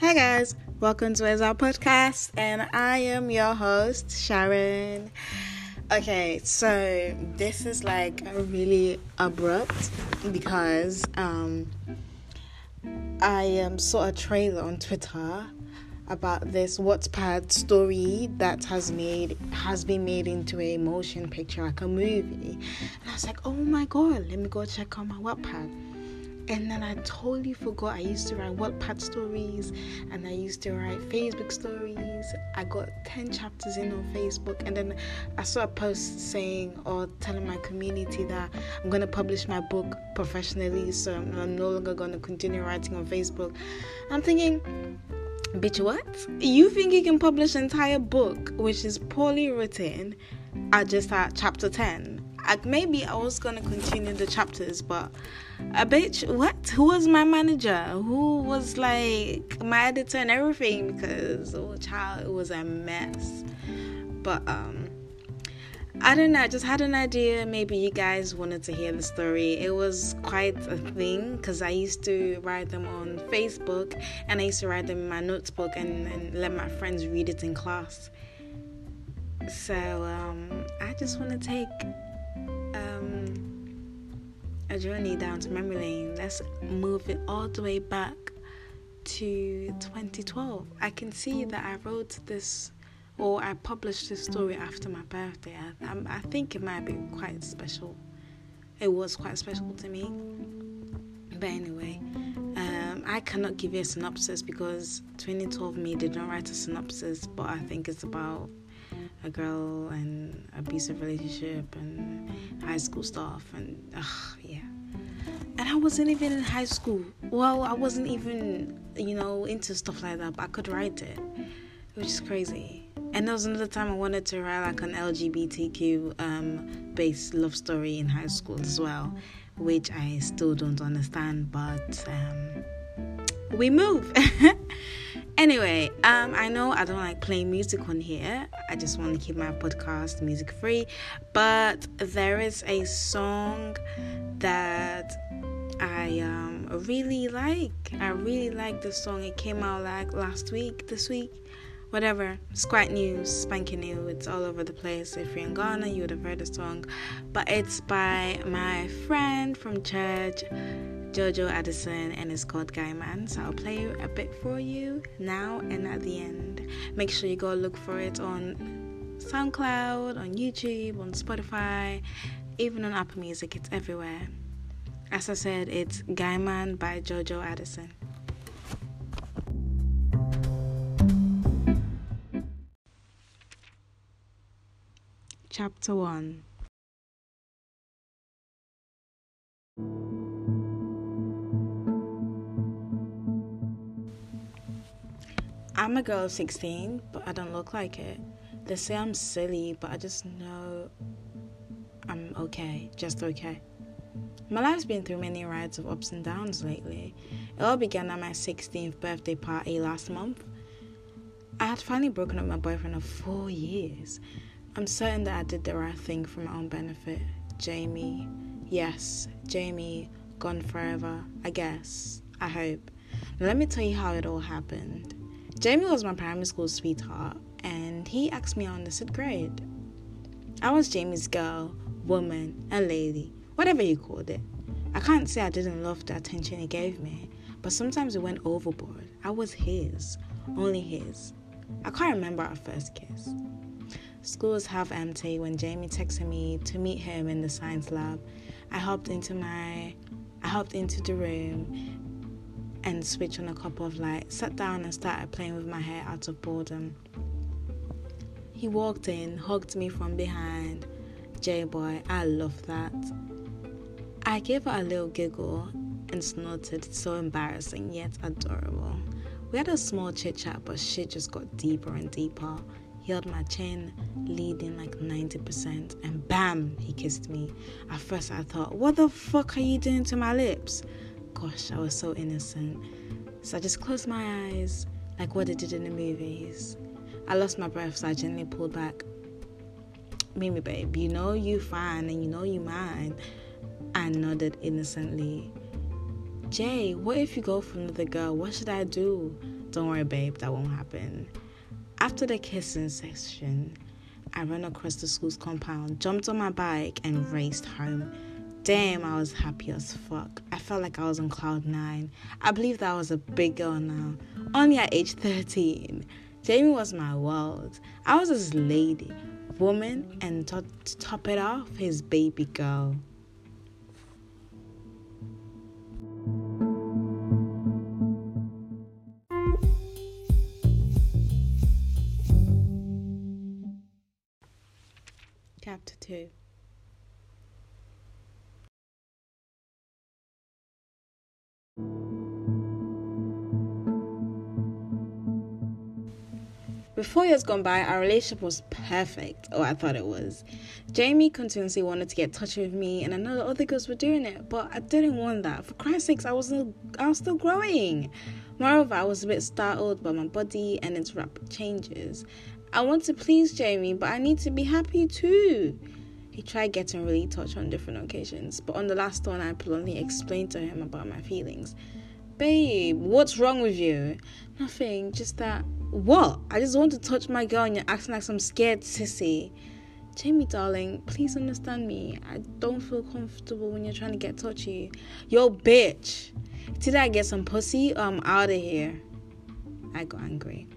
Hey guys, welcome to Our Podcast, and I am your host, Sharon. Okay, so this is like really abrupt because um I um, saw a trailer on Twitter about this Wattpad story that has made has been made into a motion picture, like a movie. And I was like, oh my god, let me go check out my Wattpad and then I totally forgot I used to write Wattpad stories and I used to write Facebook stories. I got 10 chapters in on Facebook and then I saw a post saying or telling my community that I'm going to publish my book professionally so I'm no longer going to continue writing on Facebook. I'm thinking, bitch, what? You think you can publish an entire book which is poorly written at just at chapter 10? Maybe I was gonna continue the chapters, but a bitch, what? Who was my manager? Who was like my editor and everything? Because oh child, it was a mess. But um I don't know, I just had an idea. Maybe you guys wanted to hear the story. It was quite a thing because I used to write them on Facebook and I used to write them in my notebook and, and let my friends read it in class. So um, I just want to take a journey down to memory lane. Let's move it all the way back to 2012. I can see that I wrote this or I published this story after my birthday. I, I, I think it might be quite special. It was quite special to me. But anyway, um, I cannot give you a synopsis because 2012 me did not write a synopsis, but I think it's about a girl and abusive relationship and high school stuff and ugh, yeah. And i wasn't even in high school. Well i wasn't even you know into stuff like that but i could write it which is crazy. And there was another time i wanted to write like an lgbtq um, based love story in high school as well which i still don't understand but um, we move Anyway, um, I know I don't like playing music on here. I just want to keep my podcast music free. But there is a song that I um, really like. I really like the song. It came out like last week, this week, whatever. It's quite new, spanking new. It's all over the place. If you're in Ghana, you would have heard the song. But it's by my friend from church. Jojo Addison and it's called Guy Man. So I'll play a bit for you now and at the end. Make sure you go look for it on SoundCloud, on YouTube, on Spotify, even on Apple Music. It's everywhere. As I said, it's Guy Man by Jojo Addison. Chapter 1 I'm a girl of 16, but I don't look like it. They say I'm silly, but I just know I'm okay, just okay. My life's been through many rides of ups and downs lately. It all began at my 16th birthday party last month. I had finally broken up my boyfriend of four years. I'm certain that I did the right thing for my own benefit. Jamie, yes, Jamie, gone forever, I guess, I hope. Let me tell you how it all happened. Jamie was my primary school sweetheart, and he asked me on the sixth grade. I was Jamie's girl, woman, and lady, whatever you called it. I can't say I didn't love the attention he gave me, but sometimes it went overboard. I was his, only his. I can't remember our first kiss. School was half empty when Jamie texted me to meet him in the science lab. I hopped into my I hopped into the room and switch on a couple of lights, sat down and started playing with my hair out of boredom. He walked in, hugged me from behind. J boy, I love that. I gave her a little giggle and snorted, so embarrassing yet adorable. We had a small chit chat, but shit just got deeper and deeper. He held my chin, leading like 90%, and bam, he kissed me. At first, I thought, what the fuck are you doing to my lips? Gosh, I was so innocent. So I just closed my eyes, like what they did in the movies. I lost my breath, so I gently pulled back. Mimi, babe, you know you fine and you know you mine. I nodded innocently. Jay, what if you go for another girl? What should I do? Don't worry, babe, that won't happen. After the kissing session, I ran across the school's compound, jumped on my bike, and raced home. Damn, I was happy as fuck. I felt like I was on cloud nine. I believe that I was a big girl now, only at age 13. Jamie was my world. I was his lady, woman, and to, to top it off, his baby girl. Chapter 2 Before years gone by, our relationship was perfect, or I thought it was. Jamie continuously wanted to get in touch with me, and I know other girls were doing it, but I didn't want that. For Christ's sakes, I wasn't. I was still growing. Moreover, I was a bit startled by my body and its rapid changes. I want to please Jamie, but I need to be happy too. He tried getting really touched on different occasions, but on the last one, I bluntly explained to him about my feelings. Babe, what's wrong with you? Nothing, just that what? I just want to touch my girl and you're acting like some scared sissy. Jamie, darling, please understand me. I don't feel comfortable when you're trying to get touchy. Yo, bitch. Did I get some pussy or I'm out of here? I got angry.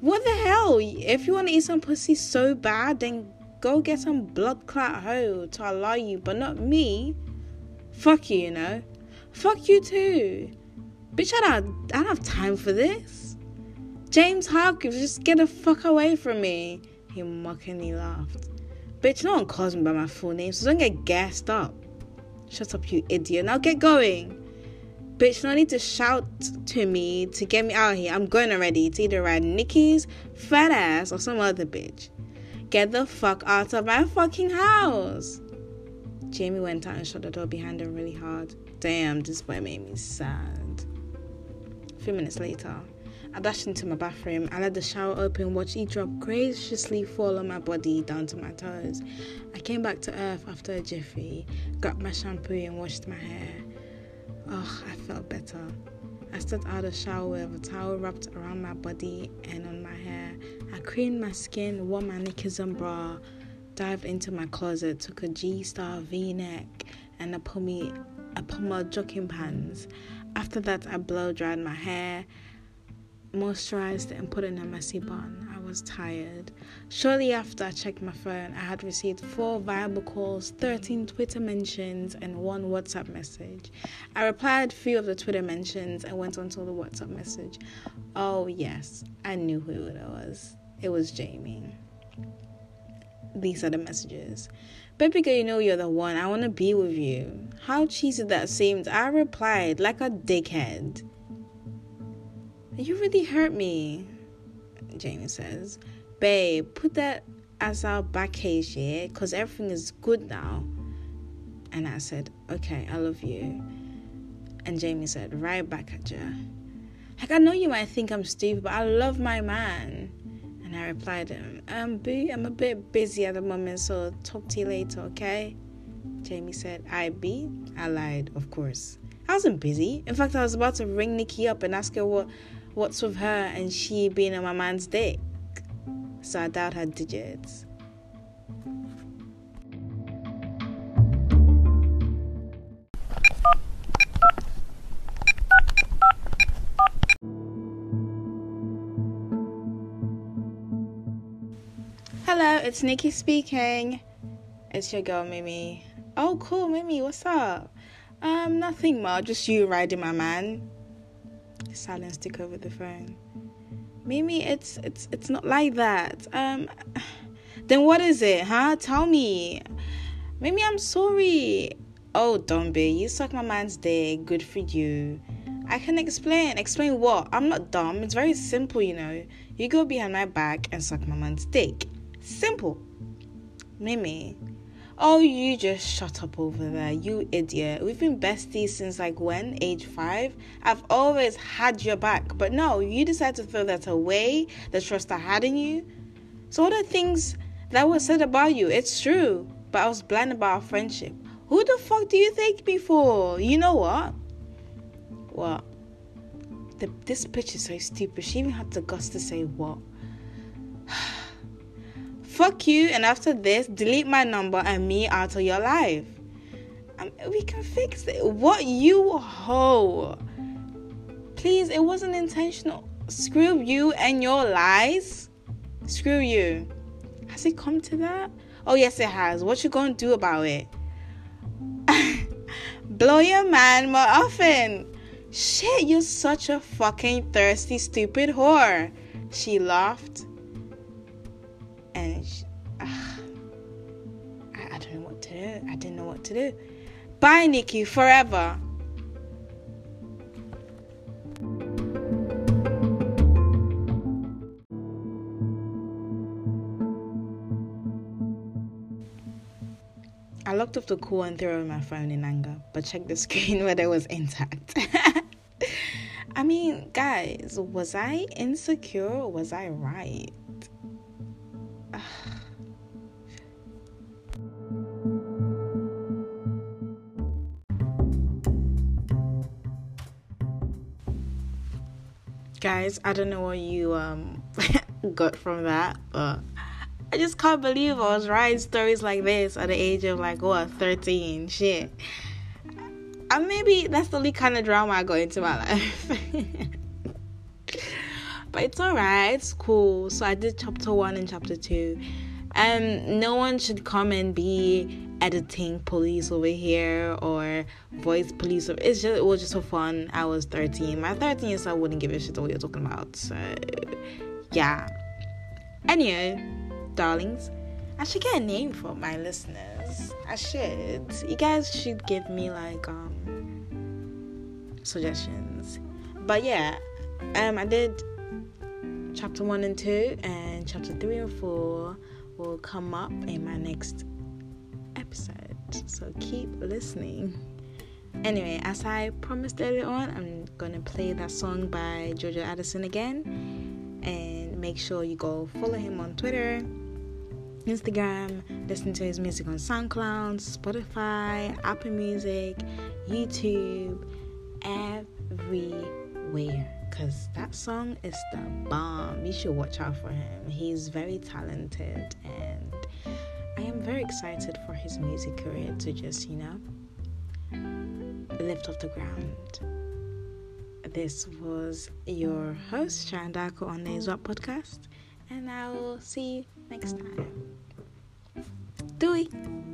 What the hell? If you want to eat some pussy so bad, then go get some blood clot hoe to allow you, but not me. Fuck you, you know. Fuck you too. Bitch, I don't, I don't have time for this. James Hopkins, just get the fuck away from me. He mockingly laughed. Bitch, no one calls me by my full name, so don't get gassed up. Shut up, you idiot. Now get going. Bitch, no need to shout to me to get me out of here. I'm going already. It's either ride Nikki's fat ass or some other bitch. Get the fuck out of my fucking house. Jamie went out and shut the door behind her really hard. Damn, this boy made me sad. A few minutes later, I dashed into my bathroom. I let the shower open, watched each drop graciously fall on my body down to my toes. I came back to earth after a jiffy, grabbed my shampoo and washed my hair. Oh, I felt better. I stepped out of the shower with a towel wrapped around my body and on my hair. I creamed my skin, wore my knickers and bra, dived into my closet, took a G-star V-neck and a pummel, a pummel jogging pants. After that, I blow dried my hair moisturized it and put in a messy bun. Was tired. Shortly after I checked my phone, I had received four viable calls, 13 Twitter mentions, and one WhatsApp message. I replied a few of the Twitter mentions and went on to the WhatsApp message. Oh, yes, I knew who it was. It was Jamie. These are the messages. Baby girl, you know you're the one. I want to be with you. How cheesy that seemed. I replied like a dickhead. You really hurt me, Jamie says. Babe, put that as our back case, yeah? Because everything is good now. And I said, Okay, I love you. And Jamie said, Right back at you. Like, I know you might think I'm stupid, but I love my man. And I replied, Um, boo, I'm a bit busy at the moment, so talk to you later, okay? Jamie said, I be? I lied, of course. I wasn't busy. In fact, I was about to ring Nikki up and ask her what what's with her and she being on my man's dick? So I doubt her digits. Hello, it's Nikki speaking. It's your girl Mimi. Oh, cool, Mimi. What's up? Um, nothing much. Just you riding my man silence took over the phone. Mimi, it's it's it's not like that. Um then what is it, huh? Tell me. Mimi, I'm sorry. Oh, don't be. You suck my man's dick. Good for you. I can explain. Explain what? I'm not dumb. It's very simple, you know. You go behind my back and suck my man's dick. Simple. Mimi, Oh, you just shut up over there, you idiot. We've been besties since like when? Age five? I've always had your back, but no, you decided to throw that away, the trust I had in you. So, all the things that were said about you, it's true, but I was blind about our friendship. Who the fuck do you take me for? You know what? What? the, this bitch is so stupid. She even had the guts to say what. Fuck you, and after this, delete my number and me out of your life. Um, we can fix it. What you hoe? Please, it wasn't intentional. Screw you and your lies. Screw you. Has it come to that? Oh yes, it has. What you gonna do about it? Blow your man more often. Shit, you're such a fucking thirsty, stupid whore. She laughed. To do. I didn't know what to do. Bye, Nikki, forever. I locked off the call and threw away my phone in anger, but checked the screen whether it was intact. I mean, guys, was I insecure was I right? Guys, I don't know what you um got from that, but I just can't believe I was writing stories like this at the age of like what 13. Shit. And maybe that's the only kind of drama I got into my life. but it's alright, it's cool. So I did chapter one and chapter two. And no one should come and be editing police over here or voice police. It's just it was just so fun. I was 13. My 13 years I wouldn't give a shit what you're talking about. So yeah. Anyway, darlings. I should get a name for my listeners. I should. You guys should give me like um suggestions. But yeah, um I did chapter 1 and 2 and chapter 3 and 4 will come up in my next episode. So keep listening. Anyway, as I promised earlier on, I'm gonna play that song by Jojo Addison again. And make sure you go follow him on Twitter, Instagram, listen to his music on SoundCloud, Spotify, Apple Music, YouTube, everywhere. Because that song is the bomb. You should watch out for him. He's very talented, and I am very excited for his music career to just, you know, lift off the ground. This was your host, Sharon Darko on the Izwap podcast, and I will see you next time. Doei!